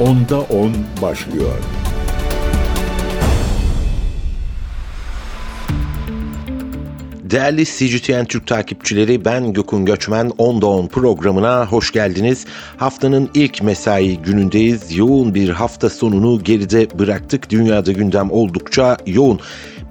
Onda 10 başlıyor. Değerli CGTN Türk takipçileri ben Gökün Göçmen 10'da 10 programına hoş geldiniz. Haftanın ilk mesai günündeyiz. Yoğun bir hafta sonunu geride bıraktık. Dünyada gündem oldukça yoğun.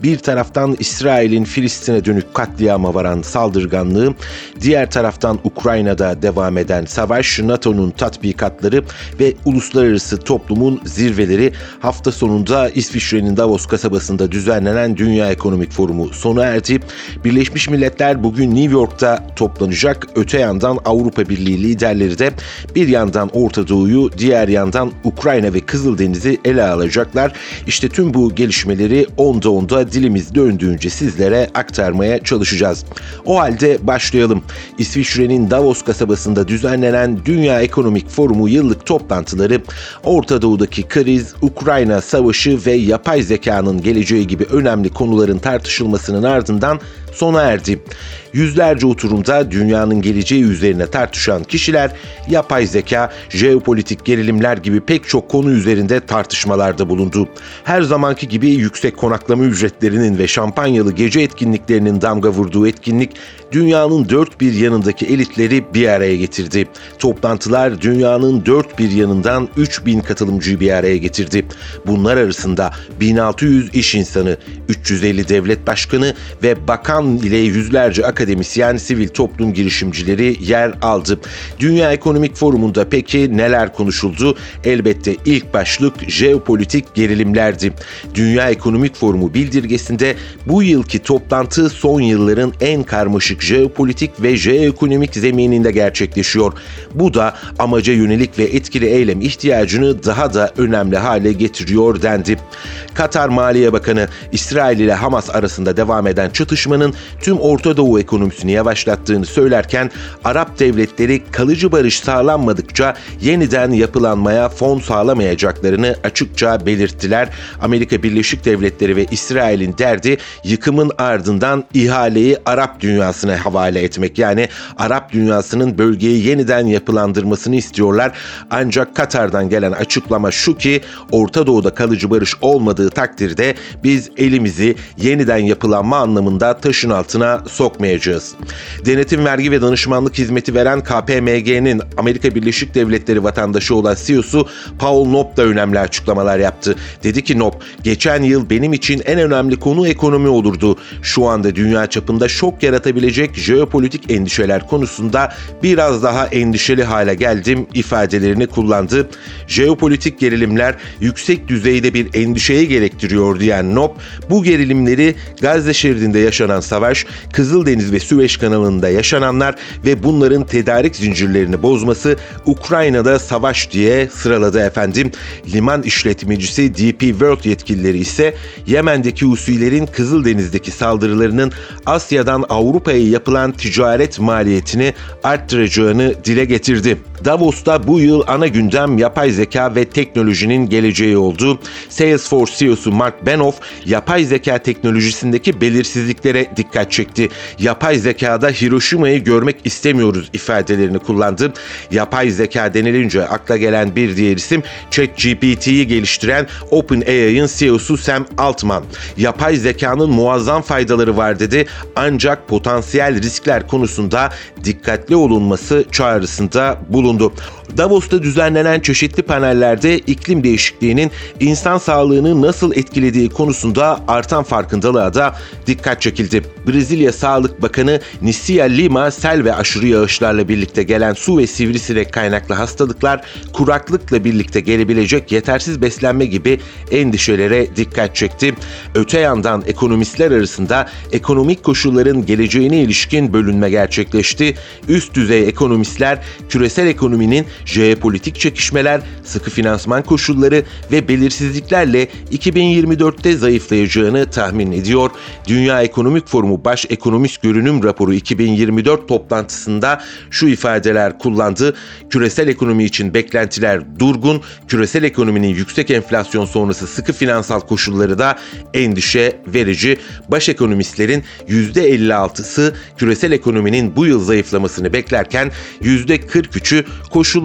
Bir taraftan İsrail'in Filistin'e dönük katliama varan saldırganlığı, diğer taraftan Ukrayna'da devam eden savaş, NATO'nun tatbikatları ve uluslararası toplumun zirveleri hafta sonunda İsviçre'nin Davos kasabasında düzenlenen Dünya Ekonomik Forumu sona erdi. Birleşmiş Milletler bugün New York'ta toplanacak. Öte yandan Avrupa Birliği liderleri de bir yandan Orta Doğu'yu, diğer yandan Ukrayna ve Kızıldeniz'i ele alacaklar. İşte tüm bu gelişmeleri onda onda dilimiz döndüğünce sizlere aktarmaya çalışacağız. O halde başlayalım. İsviçre'nin Davos kasabasında düzenlenen Dünya Ekonomik Forumu yıllık toplantıları Orta Doğu'daki kriz, Ukrayna savaşı ve yapay zekanın geleceği gibi önemli konuların tartışılmasının ardından sona erdi. Yüzlerce oturumda dünyanın geleceği üzerine tartışan kişiler yapay zeka, jeopolitik gerilimler gibi pek çok konu üzerinde tartışmalarda bulundu. Her zamanki gibi yüksek konaklama ücretlerinin ve şampanyalı gece etkinliklerinin damga vurduğu etkinlik dünyanın dört bir yanındaki elitleri bir araya getirdi. Toplantılar dünyanın dört bir yanından 3000 katılımcıyı bir araya getirdi. Bunlar arasında 1600 iş insanı, 350 devlet başkanı ve bakan ile yüzlerce akademisyen, sivil toplum girişimcileri yer aldı. Dünya Ekonomik Forumu'nda peki neler konuşuldu? Elbette ilk başlık jeopolitik gerilimlerdi. Dünya Ekonomik Forumu bildirgesinde bu yılki toplantı son yılların en karmaşık jeopolitik ve jeoekonomik zemininde gerçekleşiyor. Bu da amaca yönelik ve etkili eylem ihtiyacını daha da önemli hale getiriyor dendi. Katar Maliye Bakanı İsrail ile Hamas arasında devam eden çatışmanın tüm Orta Doğu ekonomisini yavaşlattığını söylerken Arap devletleri kalıcı barış sağlanmadıkça yeniden yapılanmaya fon sağlamayacaklarını açıkça belirttiler. Amerika Birleşik Devletleri ve İsrail'in derdi yıkımın ardından ihaleyi Arap dünyasına havale etmek. Yani Arap dünyasının bölgeyi yeniden yapılandırmasını istiyorlar. Ancak Katar'dan gelen açıklama şu ki Orta Doğu'da kalıcı barış olmadığı takdirde biz elimizi yeniden yapılanma anlamında taşın altına sokmayacağız. Denetim Vergi ve Danışmanlık Hizmeti veren KPMG'nin Amerika Birleşik Devletleri vatandaşı olan CEO'su Paul Knopp da önemli açıklamalar yaptı. Dedi ki Knopp, geçen yıl benim için en önemli konu ekonomi olurdu. Şu anda dünya çapında şok yaratabilecek jeopolitik endişeler konusunda biraz daha endişeli hale geldim ifadelerini kullandı. Jeopolitik gerilimler yüksek düzeyde bir endişeyi gerektiriyor diyen Knopp, bu gerilimleri Gazze şeridinde yaşanan savaş, Kızıldeniz ve Süveyş kanalında yaşananlar ve bunların tedarik zincirlerini bozması Ukrayna'da savaş diye sıraladı efendim. Liman işletmecisi DP World yetkilileri ise Yemen'deki Husilerin Kızıldeniz'deki saldırılarının Asya'dan Avrupa'ya yapılan ticaret maliyetini arttıracağını dile getirdi. Davos'ta bu yıl ana gündem yapay zeka ve teknolojinin geleceği oldu. Salesforce CEO'su Mark Benoff yapay zeka teknolojisindeki belirsizliklere dikkat çekti. Yapay zekada Hiroşima'yı görmek istemiyoruz ifadelerini kullandı. Yapay zeka denilince akla gelen bir diğer isim ChatGPT'yi geliştiren OpenAI'ın CEO'su Sam Altman. Yapay zekanın muazzam faydaları var dedi ancak potansiyel riskler konusunda dikkatli olunması çağrısında bulundu. segundo. Davos'ta düzenlenen çeşitli panellerde iklim değişikliğinin insan sağlığını nasıl etkilediği konusunda artan farkındalığa da dikkat çekildi. Brezilya Sağlık Bakanı Nisia Lima sel ve aşırı yağışlarla birlikte gelen su ve sivrisinek kaynaklı hastalıklar, kuraklıkla birlikte gelebilecek yetersiz beslenme gibi endişelere dikkat çekti. Öte yandan ekonomistler arasında ekonomik koşulların geleceğine ilişkin bölünme gerçekleşti. Üst düzey ekonomistler küresel ekonominin jeopolitik çekişmeler, sıkı finansman koşulları ve belirsizliklerle 2024'te zayıflayacağını tahmin ediyor. Dünya Ekonomik Forumu Baş Ekonomist Görünüm Raporu 2024 toplantısında şu ifadeler kullandı. Küresel ekonomi için beklentiler durgun, küresel ekonominin yüksek enflasyon sonrası sıkı finansal koşulları da endişe verici. Baş ekonomistlerin %56'sı küresel ekonominin bu yıl zayıflamasını beklerken %43'ü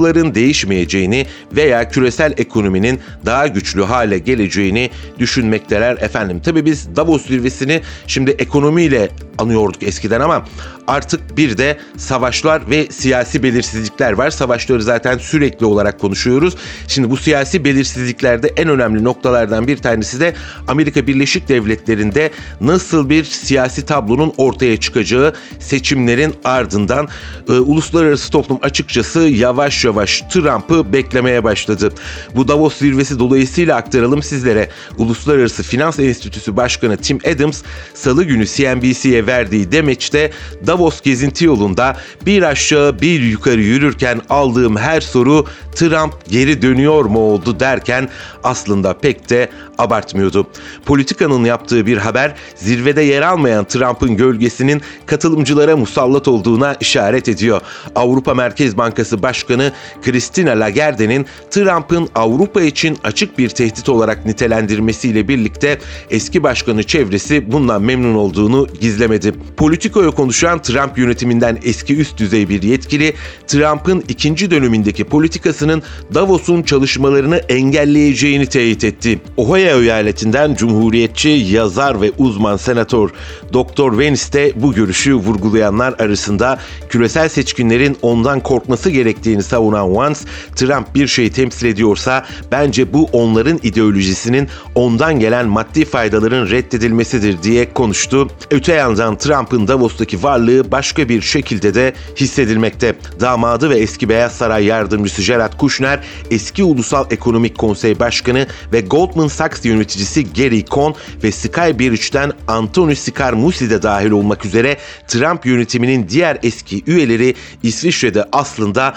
koşulların değişmeyeceğini veya küresel ekonominin daha güçlü hale geleceğini düşünmekteler efendim. Tabi biz Davos zirvesini şimdi ekonomiyle anıyorduk eskiden ama artık bir de savaşlar ve siyasi belirsizlikler var. Savaşları zaten sürekli olarak konuşuyoruz. Şimdi bu siyasi belirsizliklerde en önemli noktalardan bir tanesi de Amerika Birleşik Devletleri'nde nasıl bir siyasi tablonun ortaya çıkacağı seçimlerin ardından e, uluslararası toplum açıkçası yavaş yavaş Trump'ı beklemeye başladı. Bu Davos zirvesi dolayısıyla aktaralım sizlere. Uluslararası Finans Enstitüsü Başkanı Tim Adams salı günü CNBC'ye verdiği demeçte Davos gezinti yolunda bir aşağı bir yukarı yürürken aldığım her soru Trump geri dönüyor mu oldu derken aslında pek de abartmıyordu. Politikanın yaptığı bir haber zirvede yer almayan Trump'ın gölgesinin katılımcılara musallat olduğuna işaret ediyor. Avrupa Merkez Bankası Başkanı Christina Lagarde'nin Trump'ın Avrupa için açık bir tehdit olarak nitelendirmesiyle birlikte eski başkanı çevresi bundan memnun olduğunu gizlemedi. Politiko'ya konuşan Trump yönetiminden eski üst düzey bir yetkili, Trump'ın ikinci dönemindeki politikasının Davos'un çalışmalarını engelleyeceğini teyit etti. Ohio eyaletinden Cumhuriyetçi yazar ve uzman senatör Dr. Vance de bu görüşü vurgulayanlar arasında küresel seçkinlerin ondan korkması gerektiğini savunan Vance, Trump bir şeyi temsil ediyorsa bence bu onların ideolojisinin ondan gelen maddi faydaların reddedilmesidir diye konuştu. Öte yandan Trump'ın Davos'taki varlığı başka bir şekilde de hissedilmekte. Damadı ve eski Beyaz Saray yardımcısı Jared Kushner, eski Ulusal Ekonomik Konsey Başkanı ve Goldman Sachs yöneticisi Gary Cohn ve Sky Bridge'den Anthony Scaramucci de dahil olmak üzere Trump yönetiminin diğer eski üyeleri İsviçre'de aslında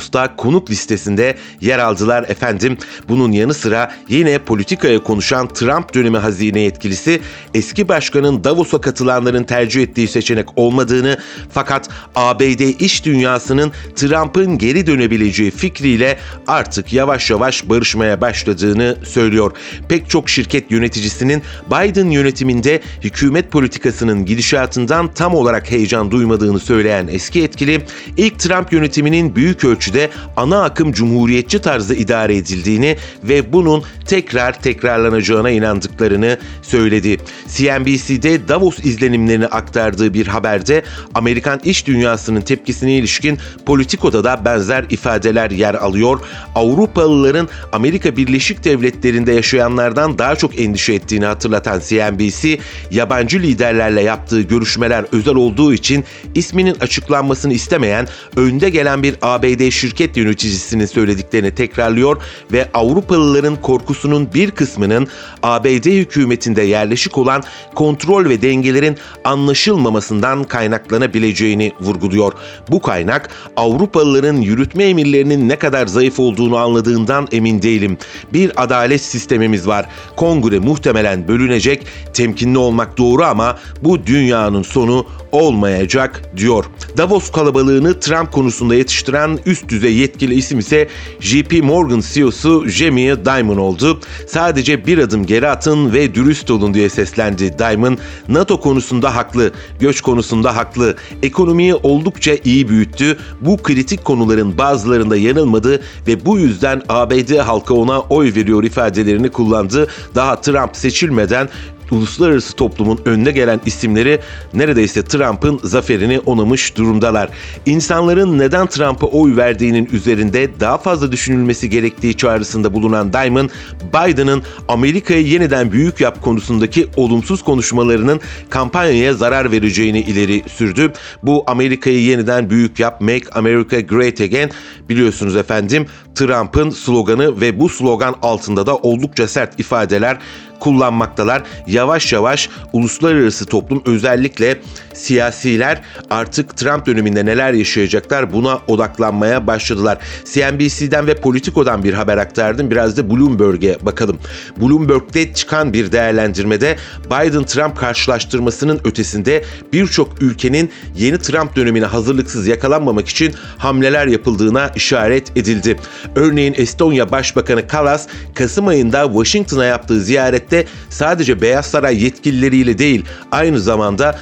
Davos'ta konuk listesinde yer aldılar efendim. Bunun yanı sıra yine politikaya konuşan Trump dönemi hazine yetkilisi eski başkanın Davos'a katılanların tercih ettiği seçenek olmadığını fakat ABD iş dünyasının Trump'ın geri dönebileceği fikriyle artık yavaş yavaş barışmaya başladığını söylüyor. Pek çok şirket yöneticisinin Biden yönetiminde hükümet politikasının gidişatından tam olarak heyecan duymadığını söyleyen eski yetkili, ilk Trump yönetiminin büyük ölçüde ana akım cumhuriyetçi tarzda idare edildiğini ve bunun tekrar tekrarlanacağına inandıklarını söyledi. CNBC'de Davos izlenimlerini aktardığı bir haberde Amerikan iş dünyasının tepkisine ilişkin Politico'da da benzer ifadeler yer alıyor. Avrupalıların Amerika Birleşik Devletleri'nde yaşayanlardan daha çok endişe ettiğini hatırlatan CNBC, yabancı liderlerle yaptığı görüşmeler özel olduğu için isminin açıklanmasını istemeyen önde gelen bir ABD şirket yöneticisinin söylediklerini tekrarlıyor ve Avrupalıların korkusunun bir kısmının ABD hükümetinde yerleşik olan kontrol ve dengelerin anlaşılmamasından kaynaklanabileceğini vurguluyor. Bu kaynak Avrupalıların yürütme emirlerinin ne kadar zayıf olduğunu anladığından emin değilim. Bir adalet sistemimiz var. Kongre muhtemelen bölünecek. Temkinli olmak doğru ama bu dünyanın sonu olmayacak diyor. Davos kalabalığını Trump konusunda yetiştiren üst düzey yetkili isim ise JP Morgan CEO'su Jamie Dimon oldu. Sadece bir adım geri atın ve dürüst olun diye seslendi Dimon. NATO konusunda haklı, göç konusunda haklı, ekonomiyi oldukça iyi büyüttü. Bu kritik konuların bazılarında yanılmadı ve bu yüzden ABD halkı ona oy veriyor ifadelerini kullandı. Daha Trump seçilmeden uluslararası toplumun önüne gelen isimleri neredeyse Trump'ın zaferini onamış durumdalar. İnsanların neden Trump'a oy verdiğinin üzerinde daha fazla düşünülmesi gerektiği çağrısında bulunan Diamond, Biden'ın Amerika'yı yeniden büyük yap konusundaki olumsuz konuşmalarının kampanyaya zarar vereceğini ileri sürdü. Bu Amerika'yı yeniden büyük yap, Make America Great Again biliyorsunuz efendim Trump'ın sloganı ve bu slogan altında da oldukça sert ifadeler kullanmaktalar. Yavaş yavaş uluslararası toplum özellikle siyasiler artık Trump döneminde neler yaşayacaklar buna odaklanmaya başladılar. CNBC'den ve Politico'dan bir haber aktardım. Biraz da Bloomberg'e bakalım. Bloomberg'de çıkan bir değerlendirmede Biden-Trump karşılaştırmasının ötesinde birçok ülkenin yeni Trump dönemine hazırlıksız yakalanmamak için hamleler yapıldığına işaret edildi. Örneğin Estonya Başbakanı Kalas Kasım ayında Washington'a yaptığı ziyaret elbette sadece Beyaz Saray yetkilileriyle değil aynı zamanda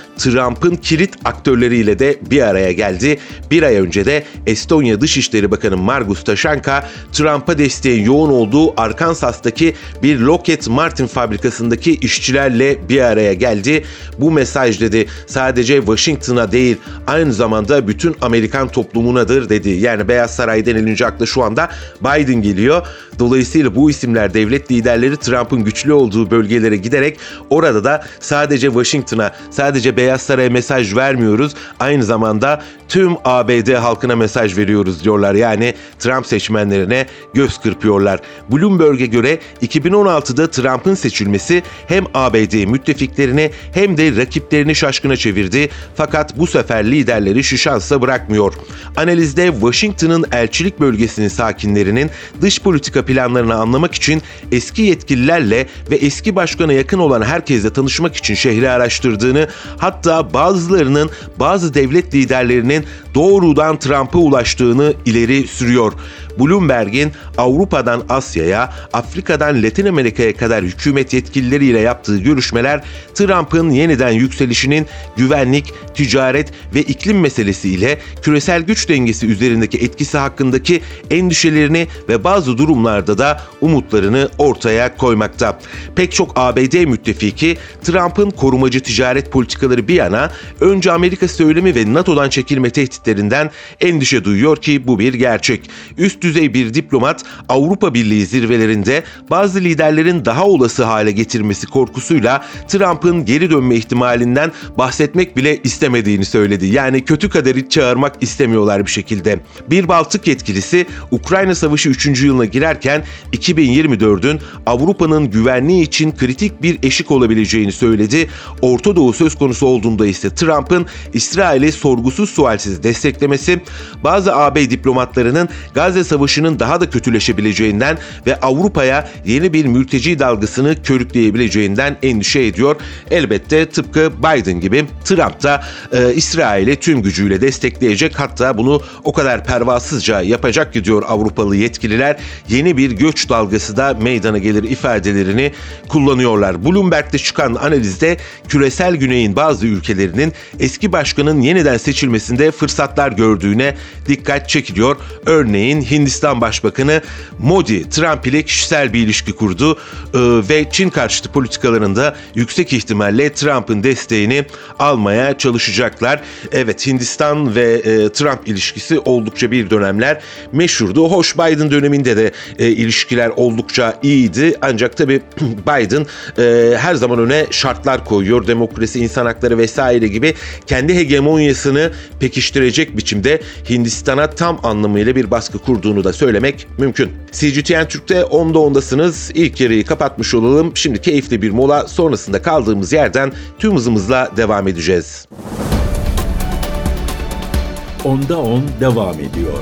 Trump'ın kilit aktörleriyle de bir araya geldi. Bir ay önce de Estonya Dışişleri Bakanı Margus Taşanka Trump'a desteğin yoğun olduğu Arkansas'taki bir Lockheed Martin fabrikasındaki işçilerle bir araya geldi. Bu mesaj dedi sadece Washington'a değil aynı zamanda bütün Amerikan toplumunadır dedi. Yani Beyaz Saray denilince akla şu anda Biden geliyor. Dolayısıyla bu isimler devlet liderleri Trump'ın güçlü olduğu bölgelere giderek orada da sadece Washington'a, sadece Beyaz Saray'a mesaj vermiyoruz. Aynı zamanda tüm ABD halkına mesaj veriyoruz diyorlar. Yani Trump seçmenlerine göz kırpıyorlar. Bloomberg'e göre 2016'da Trump'ın seçilmesi hem ABD müttefiklerini hem de rakiplerini şaşkına çevirdi. Fakat bu sefer liderleri şu şansa bırakmıyor. Analizde Washington'ın elçilik bölgesinin sakinlerinin dış politika planlarını anlamak için eski yetkililerle ve eski başkana yakın olan herkesle tanışmak için şehri araştırdığını, hatta bazılarının bazı devlet liderlerinin doğrudan Trump'a ulaştığını ileri sürüyor. Bloomberg'in Avrupa'dan Asya'ya, Afrika'dan Latin Amerika'ya kadar hükümet yetkilileriyle yaptığı görüşmeler Trump'ın yeniden yükselişinin güvenlik, ticaret ve iklim meselesiyle küresel güç dengesi üzerindeki etkisi hakkındaki endişelerini ve bazı durumlarda da umutlarını ortaya koymakta. Pek çok ABD müttefiki Trump'ın korumacı ticaret politikaları bir yana önce Amerika söylemi ve NATO'dan çekilme tehditlerinden endişe duyuyor ki bu bir gerçek. Üst düzey bir diplomat Avrupa Birliği zirvelerinde bazı liderlerin daha olası hale getirmesi korkusuyla Trump'ın geri dönme ihtimalinden bahsetmek bile istemediğini söyledi. Yani kötü kaderi çağırmak istemiyorlar bir şekilde. Bir Baltık yetkilisi Ukrayna Savaşı 3. yılına girerken 2024'ün Avrupa'nın güvenliği için kritik bir eşik olabileceğini söyledi. Orta Doğu söz konusu olduğunda ise Trump'ın İsrail'i sorgusuz sualsiz desteklemesi bazı AB diplomatlarının Gazze Savaşı'nın daha da kötüleşebileceğinden ve Avrupa'ya yeni bir mülteci dalgasını körükleyebileceğinden endişe ediyor. Elbette tıpkı Biden gibi Trump da e, İsrail'i tüm gücüyle destekleyecek hatta bunu o kadar pervasızca yapacak ki diyor Avrupalı yetkililer yeni bir göç dalgası da meydana gelir ifadelerini kullanıyorlar. Bloomberg'de çıkan analizde küresel güneyin bazı ülkelerinin eski başkanın yeniden seçilmesinde fırsatlar gördüğüne dikkat çekiliyor. Örneğin Hindistan Başbakanı Modi Trump ile kişisel bir ilişki kurdu e, ve Çin karşıtı politikalarında yüksek ihtimalle Trump'ın desteğini almaya çalışacaklar. Evet Hindistan ve e, Trump ilişkisi oldukça bir dönemler meşhurdu. Hoş Biden döneminde de e, ilişkiler oldukça iyiydi. Ancak tabii Biden her zaman öne şartlar koyuyor. Demokrasi, insan hakları vesaire gibi kendi hegemonyasını pekiştirecek biçimde Hindistan'a tam anlamıyla bir baskı kurduğunu da söylemek mümkün. CGTN Türk'te 10'da 10'dasınız. İlk yarıyı kapatmış olalım. Şimdi keyifli bir mola sonrasında kaldığımız yerden tüm hızımızla devam edeceğiz. Onda 10 devam ediyor.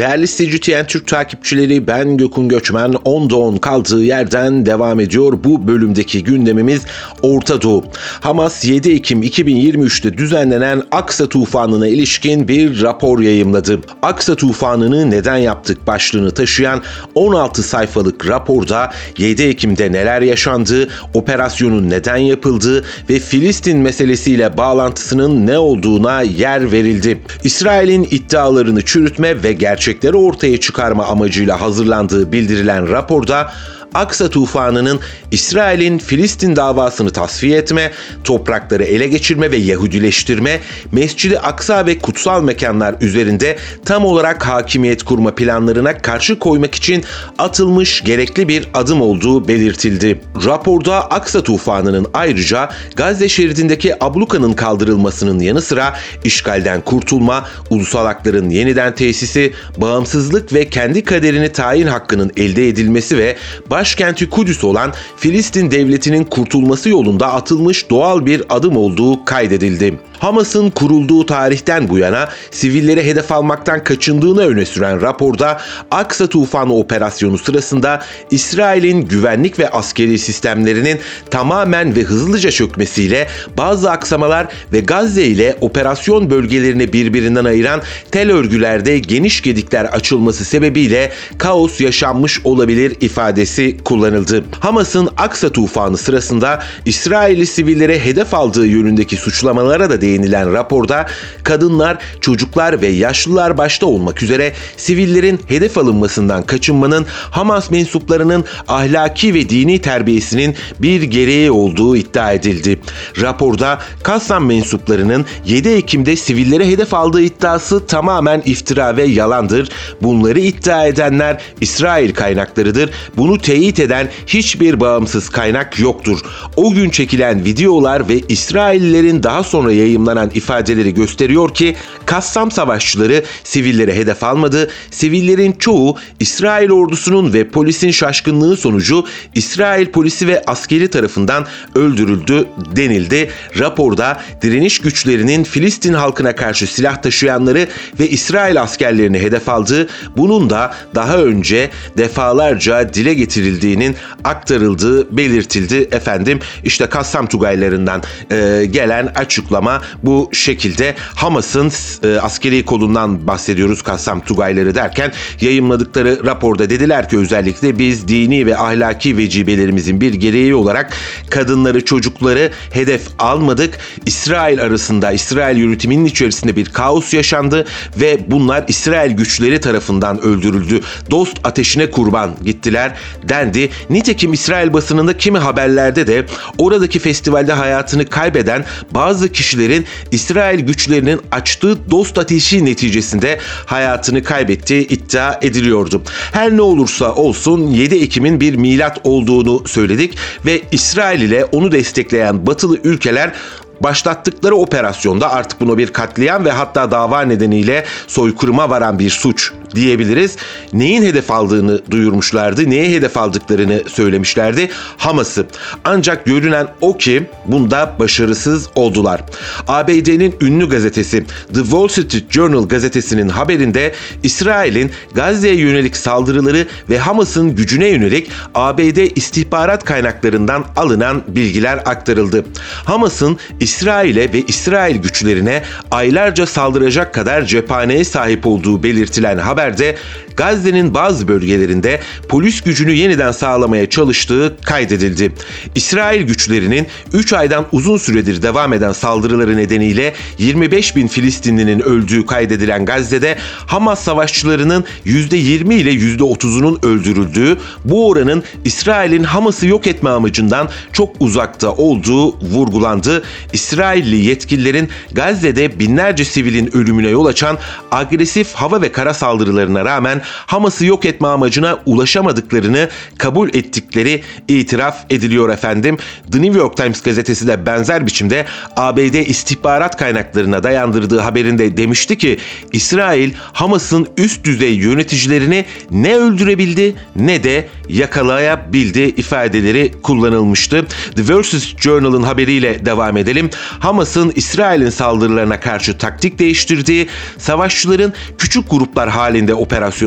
Değerli CGTN Türk takipçileri ben Gökün Göçmen 10'da 10 kaldığı yerden devam ediyor. Bu bölümdeki gündemimiz Orta Doğu. Hamas 7 Ekim 2023'te düzenlenen Aksa tufanına ilişkin bir rapor yayımladı. Aksa tufanını neden yaptık başlığını taşıyan 16 sayfalık raporda 7 Ekim'de neler yaşandığı, operasyonun neden yapıldığı ve Filistin meselesiyle bağlantısının ne olduğuna yer verildi. İsrail'in iddialarını çürütme ve gerçek gerçekleri ortaya çıkarma amacıyla hazırlandığı bildirilen raporda Aksa tufanının İsrail'in Filistin davasını tasfiye etme, toprakları ele geçirme ve Yahudileştirme, Mescidi Aksa ve kutsal mekanlar üzerinde tam olarak hakimiyet kurma planlarına karşı koymak için atılmış gerekli bir adım olduğu belirtildi. Raporda Aksa tufanının ayrıca Gazze şeridindeki ablukanın kaldırılmasının yanı sıra işgalden kurtulma, ulusal hakların yeniden tesisi, bağımsızlık ve kendi kaderini tayin hakkının elde edilmesi ve başkenti Kudüs olan Filistin devletinin kurtulması yolunda atılmış doğal bir adım olduğu kaydedildi. Hamas'ın kurulduğu tarihten bu yana sivilleri hedef almaktan kaçındığını öne süren raporda Aksa Tufanı operasyonu sırasında İsrail'in güvenlik ve askeri sistemlerinin tamamen ve hızlıca çökmesiyle bazı aksamalar ve Gazze ile operasyon bölgelerini birbirinden ayıran tel örgülerde geniş gedikler açılması sebebiyle kaos yaşanmış olabilir ifadesi kullanıldı. Hamas'ın Aksa tufanı sırasında İsrailli sivillere hedef aldığı yönündeki suçlamalara da değinilen raporda kadınlar, çocuklar ve yaşlılar başta olmak üzere sivillerin hedef alınmasından kaçınmanın Hamas mensuplarının ahlaki ve dini terbiyesinin bir gereği olduğu iddia edildi. Raporda Kassam mensuplarının 7 Ekim'de sivillere hedef aldığı iddiası tamamen iftira ve yalandır. Bunları iddia edenler İsrail kaynaklarıdır. Bunu teyit eden hiçbir bağımsız kaynak yoktur. O gün çekilen videolar ve İsraillilerin daha sonra yayımlanan ifadeleri gösteriyor ki Kassam savaşçıları sivillere hedef almadı. Sivillerin çoğu İsrail ordusunun ve polisin şaşkınlığı sonucu İsrail polisi ve askeri tarafından öldürüldü denildi. Raporda direniş güçlerinin Filistin halkına karşı silah taşıyanları ve İsrail askerlerini hedef aldığı, bunun da daha önce defalarca dile getirildiğinin aktarıldığı belirtildi efendim. İşte Kassam Tugaylarından e, gelen açıklama bu şekilde Hamas'ın e, askeri kolundan bahsediyoruz Kassam Tugayları derken yayımladıkları raporda dediler ki özellikle biz dini ve ahlaki vecibelerimizin bir gereği olarak kadınları çocukları hedef almadık. İsrail arasında İsrail yönetiminin içerisinde bir kaos yaşandı ve bunlar İsrail güçleri tarafından öldürüldü. Dost ateşine kurban gittiler dendi. Nitekim İsrail basınında kimi haberlerde de oradaki festivalde hayatını kaybeden bazı kişilerin İsrail güçlerinin açtığı dost ateşi neticesinde hayatını kaybettiği iddia ediliyordu. Her ne olursa olsun 7 Ekim'in bir milat olduğunu söyledik ve İsrail ile onu destekleyen batılı ülkeler başlattıkları operasyonda artık bunu bir katliam ve hatta dava nedeniyle soykırıma varan bir suç diyebiliriz. Neyin hedef aldığını duyurmuşlardı, neye hedef aldıklarını söylemişlerdi. Hamas'ı. Ancak görünen o ki bunda başarısız oldular. ABD'nin ünlü gazetesi The Wall Street Journal gazetesinin haberinde İsrail'in Gazze'ye yönelik saldırıları ve Hamas'ın gücüne yönelik ABD istihbarat kaynaklarından alınan bilgiler aktarıldı. Hamas'ın İsrail'e ve İsrail güçlerine aylarca saldıracak kadar cephaneye sahip olduğu belirtilen haberde Gazze'nin bazı bölgelerinde polis gücünü yeniden sağlamaya çalıştığı kaydedildi. İsrail güçlerinin 3 aydan uzun süredir devam eden saldırıları nedeniyle 25 bin Filistinlinin öldüğü kaydedilen Gazze'de Hamas savaşçılarının %20 ile %30'unun öldürüldüğü, bu oranın İsrail'in Hamas'ı yok etme amacından çok uzakta olduğu vurgulandı. İsrailli yetkililerin Gazze'de binlerce sivilin ölümüne yol açan agresif hava ve kara saldırılarına rağmen Hamas'ı yok etme amacına ulaşamadıklarını kabul ettikleri itiraf ediliyor efendim. The New York Times gazetesi de benzer biçimde ABD istihbarat kaynaklarına dayandırdığı haberinde demişti ki İsrail Hamas'ın üst düzey yöneticilerini ne öldürebildi ne de yakalayabildi ifadeleri kullanılmıştı. The Versus Journal'ın haberiyle devam edelim. Hamas'ın İsrail'in saldırılarına karşı taktik değiştirdiği, savaşçıların küçük gruplar halinde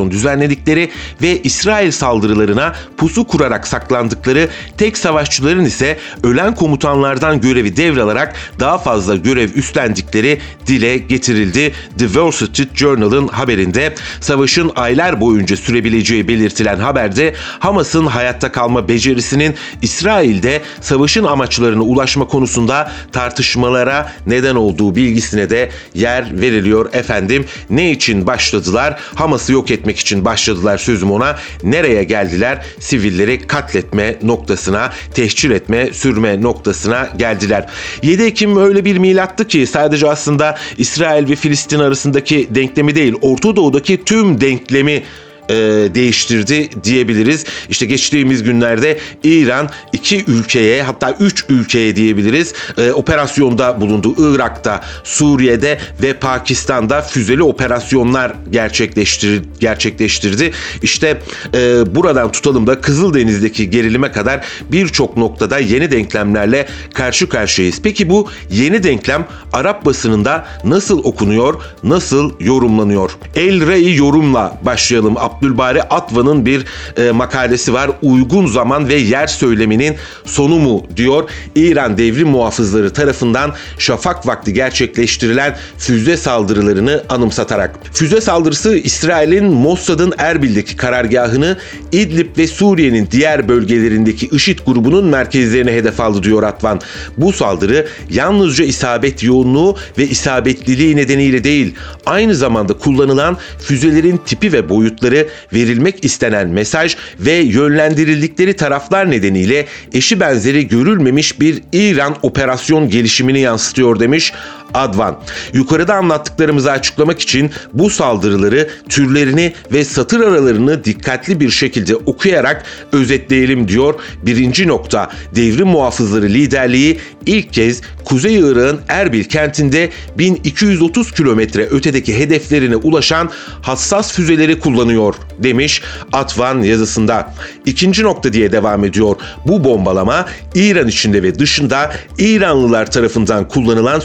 operasyon düzenledikleri ve İsrail saldırılarına pusu kurarak saklandıkları, tek savaşçıların ise ölen komutanlardan görevi devralarak daha fazla görev üstlendikleri dile getirildi. The Wall Street Journal'ın haberinde savaşın aylar boyunca sürebileceği belirtilen haberde Hamas'ın hayatta kalma becerisinin İsrail'de savaşın amaçlarına ulaşma konusunda tartışmalara neden olduğu bilgisine de yer veriliyor efendim. Ne için başladılar? Hamas'ı yok etmek için başladılar sözüm ona. Nereye geldiler? Sivilleri katletme noktasına, tehcir etme, sürme noktasına geldiler. 7 Ekim öyle bir milattı ki sadece aslında İsrail ve Filistin arasındaki denklemi değil, Orta Doğu'daki tüm denklemi e, değiştirdi diyebiliriz. İşte geçtiğimiz günlerde İran iki ülkeye hatta üç ülkeye diyebiliriz e, operasyonda bulundu. Irak'ta, Suriye'de ve Pakistan'da füzeli operasyonlar gerçekleştir, gerçekleştirdi. İşte e, buradan tutalım da Kızıldeniz'deki gerilime kadar birçok noktada yeni denklemlerle karşı karşıyayız. Peki bu yeni denklem Arap basınında nasıl okunuyor, nasıl yorumlanıyor? El Rey yorumla başlayalım. Abdülbari Atvan'ın bir e, makalesi var. Uygun zaman ve yer söyleminin sonu mu diyor. İran devrim muhafızları tarafından şafak vakti gerçekleştirilen füze saldırılarını anımsatarak. Füze saldırısı İsrail'in Mossad'ın Erbil'deki karargahını İdlib ve Suriye'nin diğer bölgelerindeki IŞİD grubunun merkezlerine hedef aldı diyor Atvan. Bu saldırı yalnızca isabet yoğunluğu ve isabetliliği nedeniyle değil, aynı zamanda kullanılan füzelerin tipi ve boyutları, verilmek istenen mesaj ve yönlendirildikleri taraflar nedeniyle eşi benzeri görülmemiş bir İran operasyon gelişimini yansıtıyor demiş Advan. Yukarıda anlattıklarımızı açıklamak için bu saldırıları, türlerini ve satır aralarını dikkatli bir şekilde okuyarak özetleyelim diyor. Birinci nokta devrim muhafızları liderliği ilk kez Kuzey Irak'ın Erbil kentinde 1230 kilometre ötedeki hedeflerine ulaşan hassas füzeleri kullanıyor demiş Atvan yazısında. İkinci nokta diye devam ediyor. Bu bombalama İran içinde ve dışında İranlılar tarafından kullanılan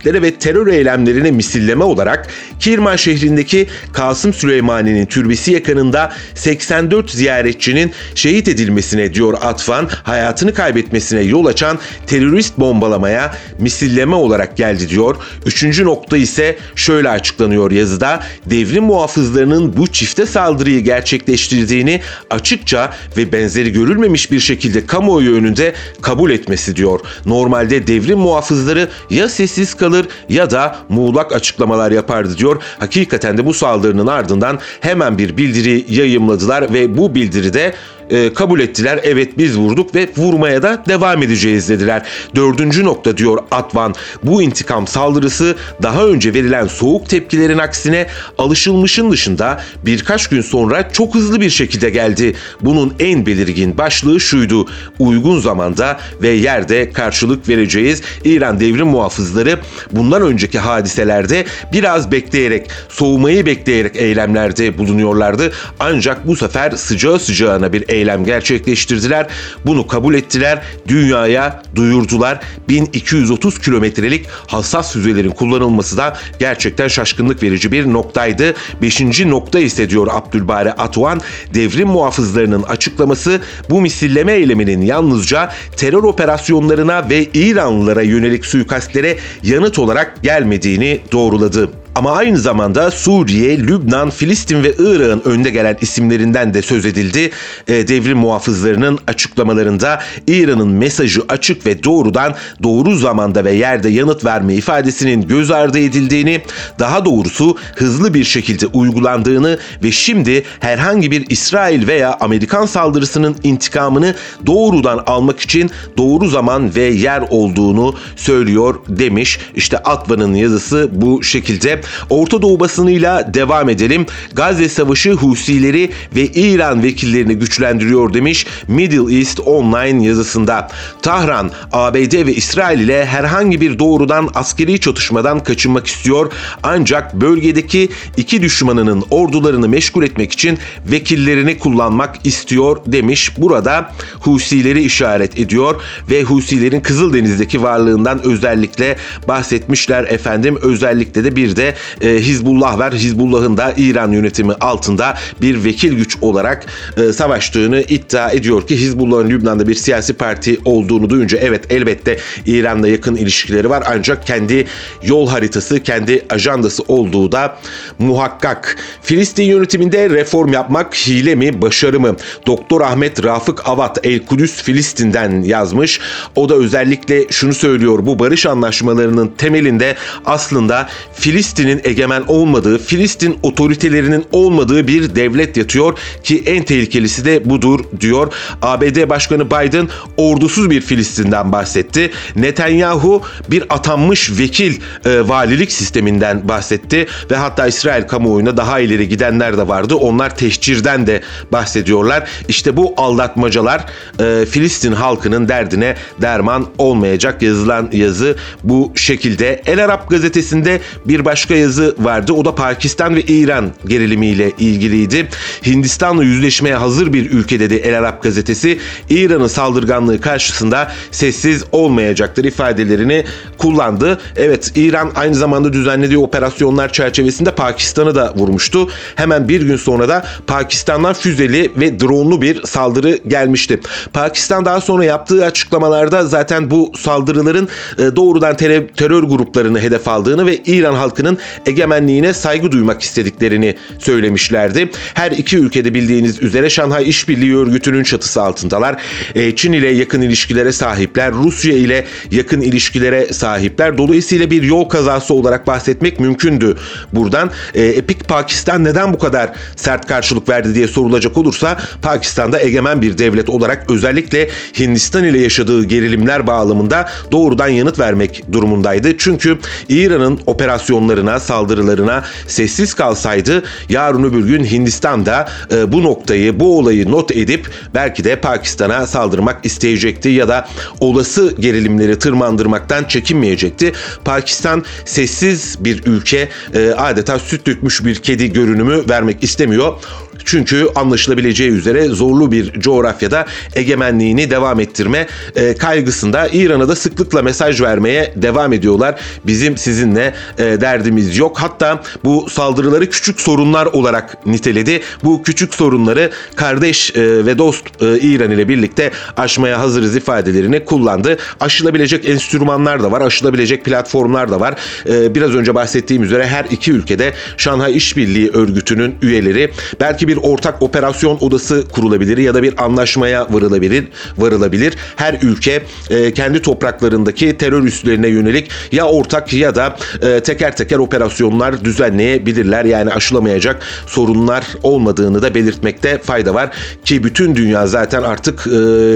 suikastlere ve terör eylemlerine misilleme olarak Kirman şehrindeki Kasım Süleymani'nin türbesi yakınında 84 ziyaretçinin şehit edilmesine diyor Atvan, hayatını kaybetmesine yol açan terörist bombalamaya misilleme olarak geldi diyor. Üçüncü nokta ise şöyle açıklanıyor yazıda. Devrim muhafızlarının bu çifte saldırıyı gerçekleştirdiğini açıkça ve benzeri görülmemiş bir şekilde kamuoyu önünde kabul etmesi diyor. Normalde devrim muhafızları ya sessiz kalır ya da muğlak açıklamalar yapardı diyor. Hakikaten de bu saldırının ardından hemen bir bildiri yayımladılar ve bu bildiride e, kabul ettiler. Evet biz vurduk ve vurmaya da devam edeceğiz dediler. Dördüncü nokta diyor Atvan. Bu intikam saldırısı daha önce verilen soğuk tepkilerin aksine alışılmışın dışında birkaç gün sonra çok hızlı bir şekilde geldi. Bunun en belirgin başlığı şuydu. Uygun zamanda ve yerde karşılık vereceğiz. İran devrim muhafızları bundan önceki hadiselerde biraz bekleyerek, soğumayı bekleyerek eylemlerde bulunuyorlardı. Ancak bu sefer sıcağı sıcağına bir eylem eylem gerçekleştirdiler. Bunu kabul ettiler. Dünyaya duyurdular. 1230 kilometrelik hassas füzelerin kullanılması da gerçekten şaşkınlık verici bir noktaydı. Beşinci nokta ise diyor Abdülbare Atuan, devrim muhafızlarının açıklaması bu misilleme eyleminin yalnızca terör operasyonlarına ve İranlılara yönelik suikastlere yanıt olarak gelmediğini doğruladı. Ama aynı zamanda Suriye, Lübnan, Filistin ve Irak'ın önde gelen isimlerinden de söz edildi. E, devrim muhafızlarının açıklamalarında İran'ın mesajı açık ve doğrudan doğru zamanda ve yerde yanıt verme ifadesinin göz ardı edildiğini, daha doğrusu hızlı bir şekilde uygulandığını ve şimdi herhangi bir İsrail veya Amerikan saldırısının intikamını doğrudan almak için doğru zaman ve yer olduğunu söylüyor demiş. İşte Atvan'ın yazısı bu şekilde. Orta Doğu basınıyla devam edelim. Gazze Savaşı Husileri ve İran vekillerini güçlendiriyor demiş Middle East Online yazısında. Tahran, ABD ve İsrail ile herhangi bir doğrudan askeri çatışmadan kaçınmak istiyor ancak bölgedeki iki düşmanının ordularını meşgul etmek için vekillerini kullanmak istiyor demiş. Burada Husileri işaret ediyor ve Husilerin Kızıldeniz'deki varlığından özellikle bahsetmişler efendim. Özellikle de bir de e, Hizbullah var. Hizbullah'ın da İran yönetimi altında bir vekil güç olarak e, savaştığını iddia ediyor ki Hizbullah'ın Lübnan'da bir siyasi parti olduğunu duyunca evet elbette İran'la yakın ilişkileri var ancak kendi yol haritası, kendi ajandası olduğu da muhakkak. Filistin yönetiminde reform yapmak hile mi, başarı mı? Doktor Ahmet Rafık Avat El Kudüs Filistin'den yazmış. O da özellikle şunu söylüyor. Bu barış anlaşmalarının temelinde aslında Filistin Filistin'in egemen olmadığı, Filistin otoritelerinin olmadığı bir devlet yatıyor ki en tehlikelisi de budur diyor. ABD Başkanı Biden ordusuz bir Filistin'den bahsetti. Netanyahu bir atanmış vekil e, valilik sisteminden bahsetti ve hatta İsrail kamuoyuna daha ileri gidenler de vardı. Onlar teşcirden de bahsediyorlar. İşte bu aldatmacalar e, Filistin halkının derdine derman olmayacak yazılan yazı bu şekilde. El Arap gazetesinde bir başka yazı vardı. O da Pakistan ve İran gerilimiyle ilgiliydi. Hindistan'la yüzleşmeye hazır bir ülke dedi El Arap gazetesi. İran'ın saldırganlığı karşısında sessiz olmayacaktır ifadelerini kullandı. Evet İran aynı zamanda düzenlediği operasyonlar çerçevesinde Pakistan'ı da vurmuştu. Hemen bir gün sonra da Pakistan'dan füzeli ve dronlu bir saldırı gelmişti. Pakistan daha sonra yaptığı açıklamalarda zaten bu saldırıların e, doğrudan terör gruplarını hedef aldığını ve İran halkının egemenliğine saygı duymak istediklerini söylemişlerdi. Her iki ülkede bildiğiniz üzere Şanghay İşbirliği Örgütü'nün çatısı altındalar. E, Çin ile yakın ilişkilere sahipler, Rusya ile yakın ilişkilere sahipler. Dolayısıyla bir yol kazası olarak bahsetmek mümkündü buradan. E, Epik Pakistan neden bu kadar sert karşılık verdi diye sorulacak olursa Pakistan'da egemen bir devlet olarak özellikle Hindistan ile yaşadığı gerilimler bağlamında doğrudan yanıt vermek durumundaydı. Çünkü İran'ın operasyonlarına, saldırılarına sessiz kalsaydı yarın öbür gün Hindistan'da e, bu noktayı, bu olayı not edip belki de Pakistan'a saldırmak isteyecekti ya da olası gerilimleri tırmandırmaktan çekinmeyecekti. Pakistan sessiz bir ülke, e, adeta süt dökmüş bir kedi görünümü vermek istemiyor. Çünkü anlaşılabileceği üzere zorlu bir coğrafyada egemenliğini devam ettirme e, kaygısında İran'a da sıklıkla mesaj vermeye devam ediyorlar. Bizim sizinle e, derdimiz yok. Hatta bu saldırıları küçük sorunlar olarak niteledi. Bu küçük sorunları kardeş e, ve dost e, İran ile birlikte aşmaya hazırız ifadelerini kullandı. Aşılabilecek enstrümanlar da var, aşılabilecek platformlar da var. E, biraz önce bahsettiğim üzere her iki ülkede Şanghay İşbirliği Örgütü'nün üyeleri belki bir ortak operasyon odası kurulabilir ya da bir anlaşmaya varılabilir. varılabilir. Her ülke e, kendi topraklarındaki terör üslerine yönelik ya ortak ya da e, teker teker operasyonlar düzenleyebilirler. Yani aşılamayacak sorunlar olmadığını da belirtmekte fayda var ki bütün dünya zaten artık e,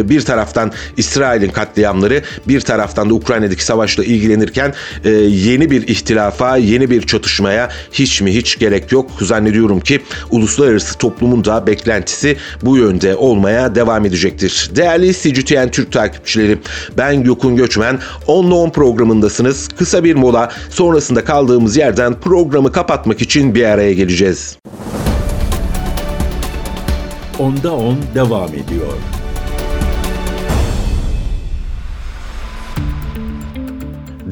bir taraftan İsrail'in katliamları bir taraftan da Ukrayna'daki savaşla ilgilenirken e, yeni bir ihtilafa, yeni bir çatışmaya hiç mi hiç gerek yok. Zannediyorum ki uluslararası toplumun da beklentisi bu yönde olmaya devam edecektir. Değerli CGTN Türk takipçileri ben Gökün Göçmen 10'la 10 programındasınız. Kısa bir mola sonrasında kaldığımız yerden programı kapatmak için bir araya geleceğiz. Onda 10 devam ediyor.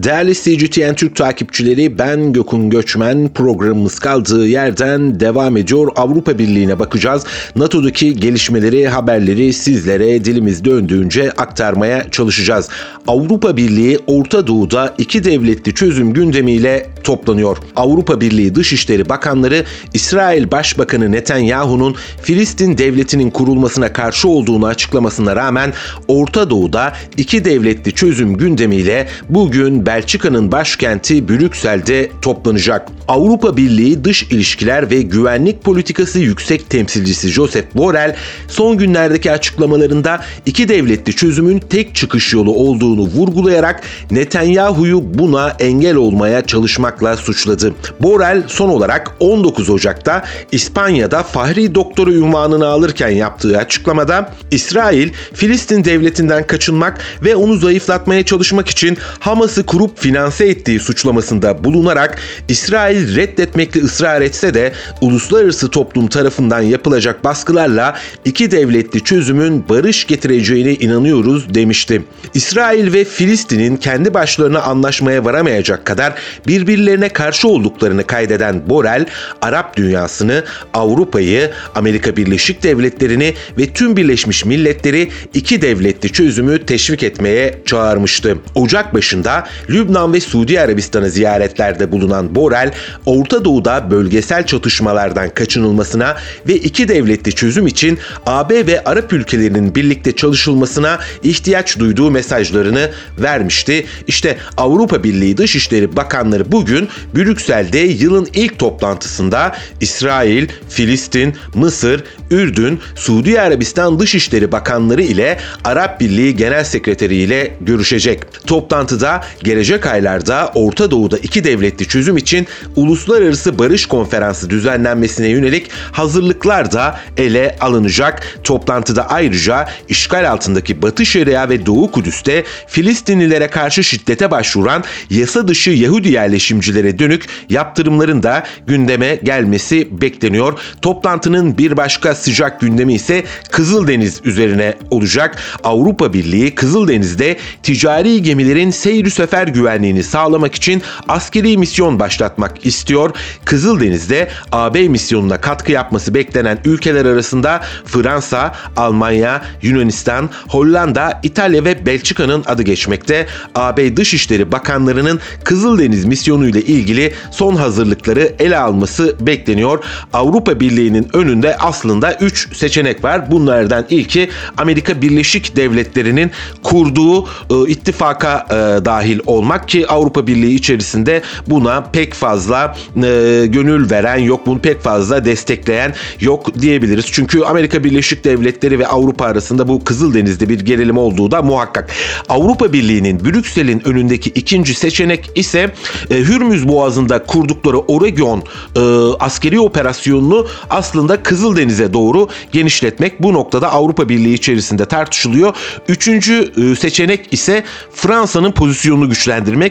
Değerli CGTN Türk takipçileri ben Gökün Göçmen programımız kaldığı yerden devam ediyor. Avrupa Birliği'ne bakacağız. NATO'daki gelişmeleri, haberleri sizlere dilimiz döndüğünce aktarmaya çalışacağız. Avrupa Birliği Orta Doğu'da iki devletli çözüm gündemiyle toplanıyor. Avrupa Birliği Dışişleri Bakanları İsrail Başbakanı Netanyahu'nun Filistin devletinin kurulmasına karşı olduğunu açıklamasına rağmen Orta Doğu'da iki devletli çözüm gündemiyle bugün Belçika'nın başkenti Brüksel'de toplanacak. Avrupa Birliği Dış İlişkiler ve Güvenlik Politikası Yüksek Temsilcisi Josep Borrell son günlerdeki açıklamalarında iki devletli çözümün tek çıkış yolu olduğunu vurgulayarak Netanyahu'yu buna engel olmaya çalışmakla suçladı. Borrell son olarak 19 Ocak'ta İspanya'da Fahri Doktoru ünvanını alırken yaptığı açıklamada İsrail Filistin devletinden kaçınmak ve onu zayıflatmaya çalışmak için Hamas'ı kurup finanse ettiği suçlamasında bulunarak İsrail reddetmekle ısrar etse de uluslararası toplum tarafından yapılacak baskılarla iki devletli çözümün barış getireceğine inanıyoruz demişti. İsrail ve Filistin'in kendi başlarına anlaşmaya varamayacak kadar birbirlerine karşı olduklarını kaydeden Borel, Arap dünyasını, Avrupa'yı, Amerika Birleşik Devletleri'ni ve tüm Birleşmiş Milletleri iki devletli çözümü teşvik etmeye çağırmıştı. Ocak başında Lübnan ve Suudi Arabistan'ı ziyaretlerde bulunan Borrell, Orta Doğu'da bölgesel çatışmalardan kaçınılmasına ve iki devletli çözüm için AB ve Arap ülkelerinin birlikte çalışılmasına ihtiyaç duyduğu mesajlarını vermişti. İşte Avrupa Birliği Dışişleri Bakanları bugün Brüksel'de yılın ilk toplantısında İsrail, Filistin, Mısır, Ürdün, Suudi Arabistan Dışişleri Bakanları ile Arap Birliği Genel Sekreteri ile görüşecek. Toplantıda gelecek aylarda Orta Doğu'da iki devletli çözüm için uluslararası barış konferansı düzenlenmesine yönelik hazırlıklar da ele alınacak. Toplantıda ayrıca işgal altındaki Batı Şeria ve Doğu Kudüs'te Filistinlilere karşı şiddete başvuran yasa dışı Yahudi yerleşimcilere dönük yaptırımların da gündeme gelmesi bekleniyor. Toplantının bir başka sıcak gündemi ise Kızıldeniz üzerine olacak. Avrupa Birliği Kızıldeniz'de ticari gemilerin seyri sefer güvenliğini sağlamak için askeri misyon başlatmak istiyor. Kızıldeniz'de AB misyonuna katkı yapması beklenen ülkeler arasında Fransa, Almanya, Yunanistan, Hollanda, İtalya ve Belçika'nın adı geçmekte. AB Dışişleri Bakanlarının Kızıldeniz misyonu ile ilgili son hazırlıkları ele alması bekleniyor. Avrupa Birliği'nin önünde aslında 3 seçenek var. Bunlardan ilki Amerika Birleşik Devletleri'nin kurduğu e, ittifaka e, dahil olmak ki Avrupa Birliği içerisinde buna pek fazla e, gönül veren yok. Bunu pek fazla destekleyen yok diyebiliriz. Çünkü Amerika Birleşik Devletleri ve Avrupa arasında bu Kızıldeniz'de bir gerilim olduğu da muhakkak. Avrupa Birliği'nin Brüksel'in önündeki ikinci seçenek ise e, Hürmüz Boğazı'nda kurdukları Oregon e, askeri operasyonunu aslında Kızıldeniz'e doğru genişletmek. Bu noktada Avrupa Birliği içerisinde tartışılıyor. Üçüncü e, seçenek ise Fransa'nın pozisyonunu güçlendirmek.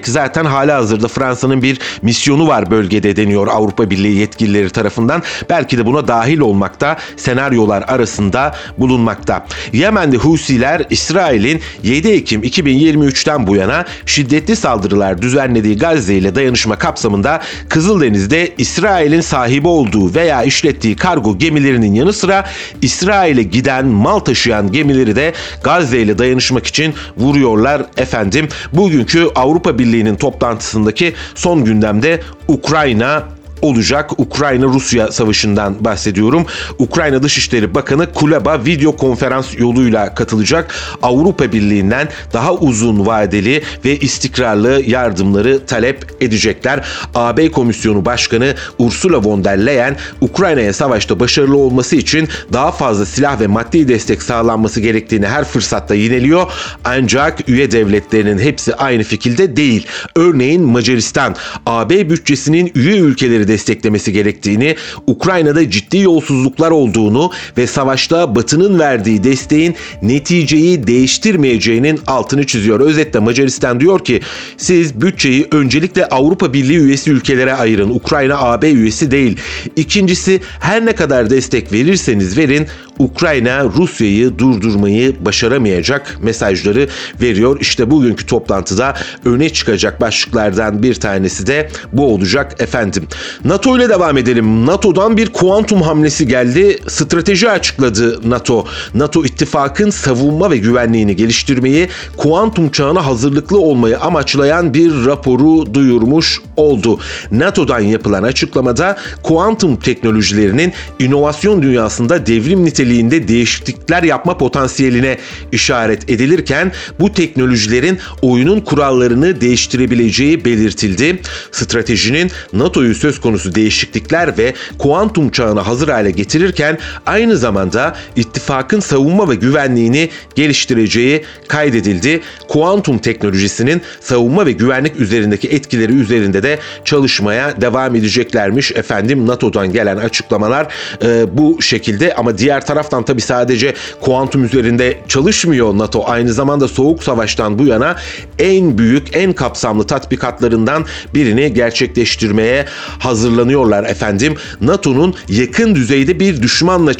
Zaten hala hazırda Fransa'nın bir misyonu var bölgede deniyor Avrupa Birliği yetkilileri tarafından. Belki de buna dahil olmakta senaryolar arasında bulunmakta. Yemen'de Husiler İsrail'in 7 Ekim 2023'ten bu yana şiddetli saldırılar düzenlediği Gazze ile dayanışma kapsamında Kızıldeniz'de İsrail'in sahibi olduğu veya işlettiği kargo gemilerinin yanı sıra İsrail'e giden mal taşıyan gemileri de Gazze ile dayanışmak için vuruyorlar efendim. Bugünkü Avrupa Birliği'nin toplantısındaki son gündemde Ukrayna olacak. Ukrayna-Rusya savaşından bahsediyorum. Ukrayna Dışişleri Bakanı Kuleba video konferans yoluyla katılacak. Avrupa Birliği'nden daha uzun vadeli ve istikrarlı yardımları talep edecekler. AB Komisyonu Başkanı Ursula von der Leyen Ukrayna'ya savaşta başarılı olması için daha fazla silah ve maddi destek sağlanması gerektiğini her fırsatta yineliyor. Ancak üye devletlerinin hepsi aynı fikirde değil. Örneğin Macaristan AB bütçesinin üye ülkeleri desteklemesi gerektiğini, Ukrayna'da ciddi yolsuzluklar olduğunu ve savaşta Batı'nın verdiği desteğin neticeyi değiştirmeyeceğinin altını çiziyor. Özetle Macaristan diyor ki siz bütçeyi öncelikle Avrupa Birliği üyesi ülkelere ayırın. Ukrayna AB üyesi değil. İkincisi her ne kadar destek verirseniz verin Ukrayna Rusya'yı durdurmayı başaramayacak mesajları veriyor. İşte bugünkü toplantıda öne çıkacak başlıklardan bir tanesi de bu olacak efendim. NATO ile devam edelim. NATO'dan bir kuantum hamlesi geldi. Strateji açıkladı NATO. NATO ittifakın savunma ve güvenliğini geliştirmeyi, kuantum çağına hazırlıklı olmayı amaçlayan bir raporu duyurmuş oldu. NATO'dan yapılan açıklamada kuantum teknolojilerinin inovasyon dünyasında devrim niteliğinde değişiklikler yapma potansiyeline işaret edilirken bu teknolojilerin oyunun kurallarını değiştirebileceği belirtildi. Stratejinin NATO'yu söz konusu değişiklikler ve kuantum çağına hazır hale getirirken aynı zamanda ittifakın savunma ve güvenliğini geliştireceği kaydedildi. Kuantum teknolojisinin savunma ve güvenlik üzerindeki etkileri üzerinde de çalışmaya devam edeceklermiş. Efendim NATO'dan gelen açıklamalar e, bu şekilde ama diğer taraftan tabi sadece kuantum üzerinde çalışmıyor NATO. Aynı zamanda Soğuk Savaş'tan bu yana en büyük, en kapsamlı tatbikatlarından birini gerçekleştirmeye hazır hazırlanıyorlar efendim. NATO'nun yakın düzeyde bir düşmanla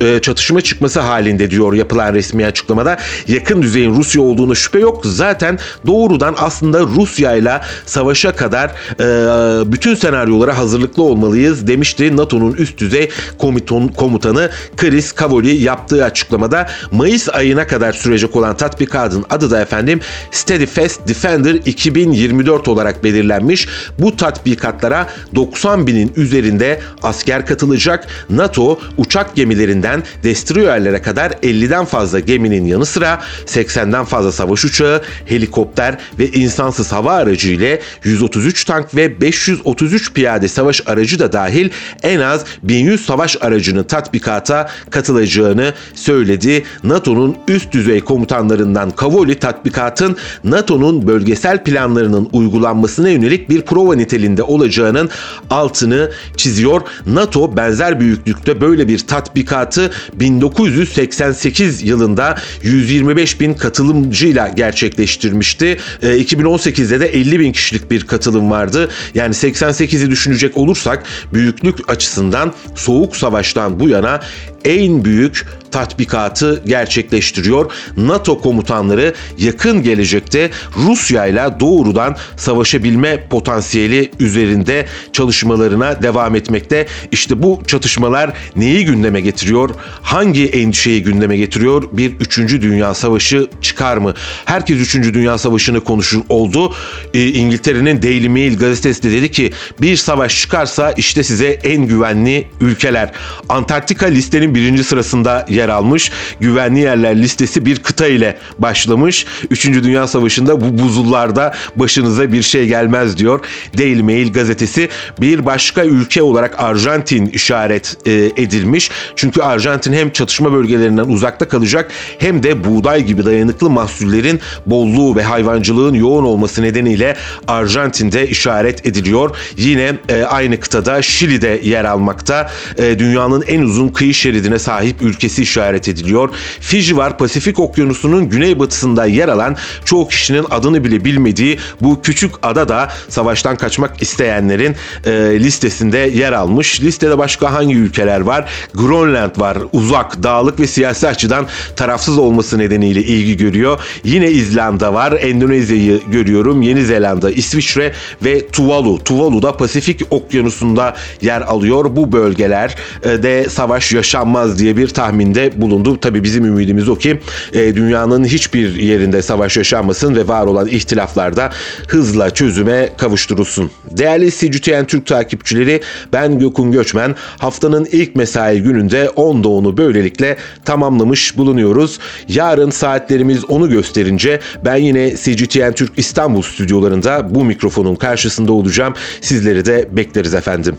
e, çatışma çıkması halinde diyor yapılan resmi açıklamada. Yakın düzeyin Rusya olduğunu şüphe yok. Zaten doğrudan aslında Rusya ile savaşa kadar e, bütün senaryolara hazırlıklı olmalıyız demişti NATO'nun üst düzey komutan, komutanı Chris Cavoli yaptığı açıklamada Mayıs ayına kadar sürecek olan tatbikatın adı da efendim Steadfast Defender 2024 olarak belirlenmiş. Bu tatbikatlara 90 binin üzerinde asker katılacak. NATO uçak gemilerinden destroyerlere kadar 50'den fazla geminin yanı sıra 80'den fazla savaş uçağı, helikopter ve insansız hava aracı ile 133 tank ve 533 piyade savaş aracı da dahil en az 1100 savaş aracının tatbikata katılacağını söyledi. NATO'nun üst düzey komutanlarından Kavoli tatbikatın NATO'nun bölgesel planlarının uygulanmasına yönelik bir prova niteliğinde olacağının altını çiziyor. NATO benzer büyüklükte böyle bir tatbikatı 1988 yılında 125 bin katılımcıyla gerçekleştirmişti. E, 2018'de de 50 bin kişilik bir katılım vardı. Yani 88'i düşünecek olursak büyüklük açısından Soğuk Savaş'tan bu yana en büyük tatbikatı gerçekleştiriyor. NATO komutanları yakın gelecekte Rusya ile doğrudan savaşabilme potansiyeli üzerinde çalışmalarına devam etmekte. İşte bu çatışmalar neyi gündeme getiriyor? Hangi endişeyi gündeme getiriyor? Bir 3. Dünya Savaşı çıkar mı? Herkes 3. Dünya Savaşı'nı konuşur oldu. Ee, İngiltere'nin Daily Mail gazetesi de dedi ki bir savaş çıkarsa işte size en güvenli ülkeler. Antarktika listenin birinci sırasında yer almış. Güvenli yerler listesi bir kıta ile başlamış. Üçüncü Dünya Savaşı'nda bu buzullarda başınıza bir şey gelmez diyor. Daily Mail gazetesi bir başka ülke olarak Arjantin işaret e, edilmiş. Çünkü Arjantin hem çatışma bölgelerinden uzakta kalacak hem de buğday gibi dayanıklı mahsullerin bolluğu ve hayvancılığın yoğun olması nedeniyle Arjantin'de işaret ediliyor. Yine e, aynı kıtada Şili'de yer almakta. E, dünyanın en uzun kıyı şeridine sahip ülkesi işaret ediliyor. Fiji var Pasifik Okyanusu'nun güneybatısında yer alan çoğu kişinin adını bile bilmediği bu küçük ada da savaştan kaçmak isteyenlerin e, listesinde yer almış. Listede başka hangi ülkeler var? Grönland var. Uzak, dağlık ve siyasi açıdan tarafsız olması nedeniyle ilgi görüyor. Yine İzlanda var. Endonezya'yı görüyorum. Yeni Zelanda, İsviçre ve Tuvalu. Tuvalu da Pasifik Okyanusu'nda yer alıyor. Bu bölgeler e, de savaş yaşanmaz diye bir tahminde bulundu. Tabii bizim ümidimiz o ki e, dünyanın hiçbir yerinde savaş yaşanmasın ve var olan ihtilaflarda hızla çözüme kavuşturulsun. Değerli CGTN Türk takipçileri ben Gökün Göçmen haftanın ilk mesai gününde 10 doğunu böylelikle tamamlamış bulunuyoruz. Yarın saatlerimiz onu gösterince ben yine CGTN Türk İstanbul stüdyolarında bu mikrofonun karşısında olacağım. Sizleri de bekleriz efendim.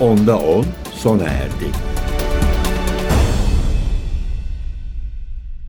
Onda 10 sona erdi.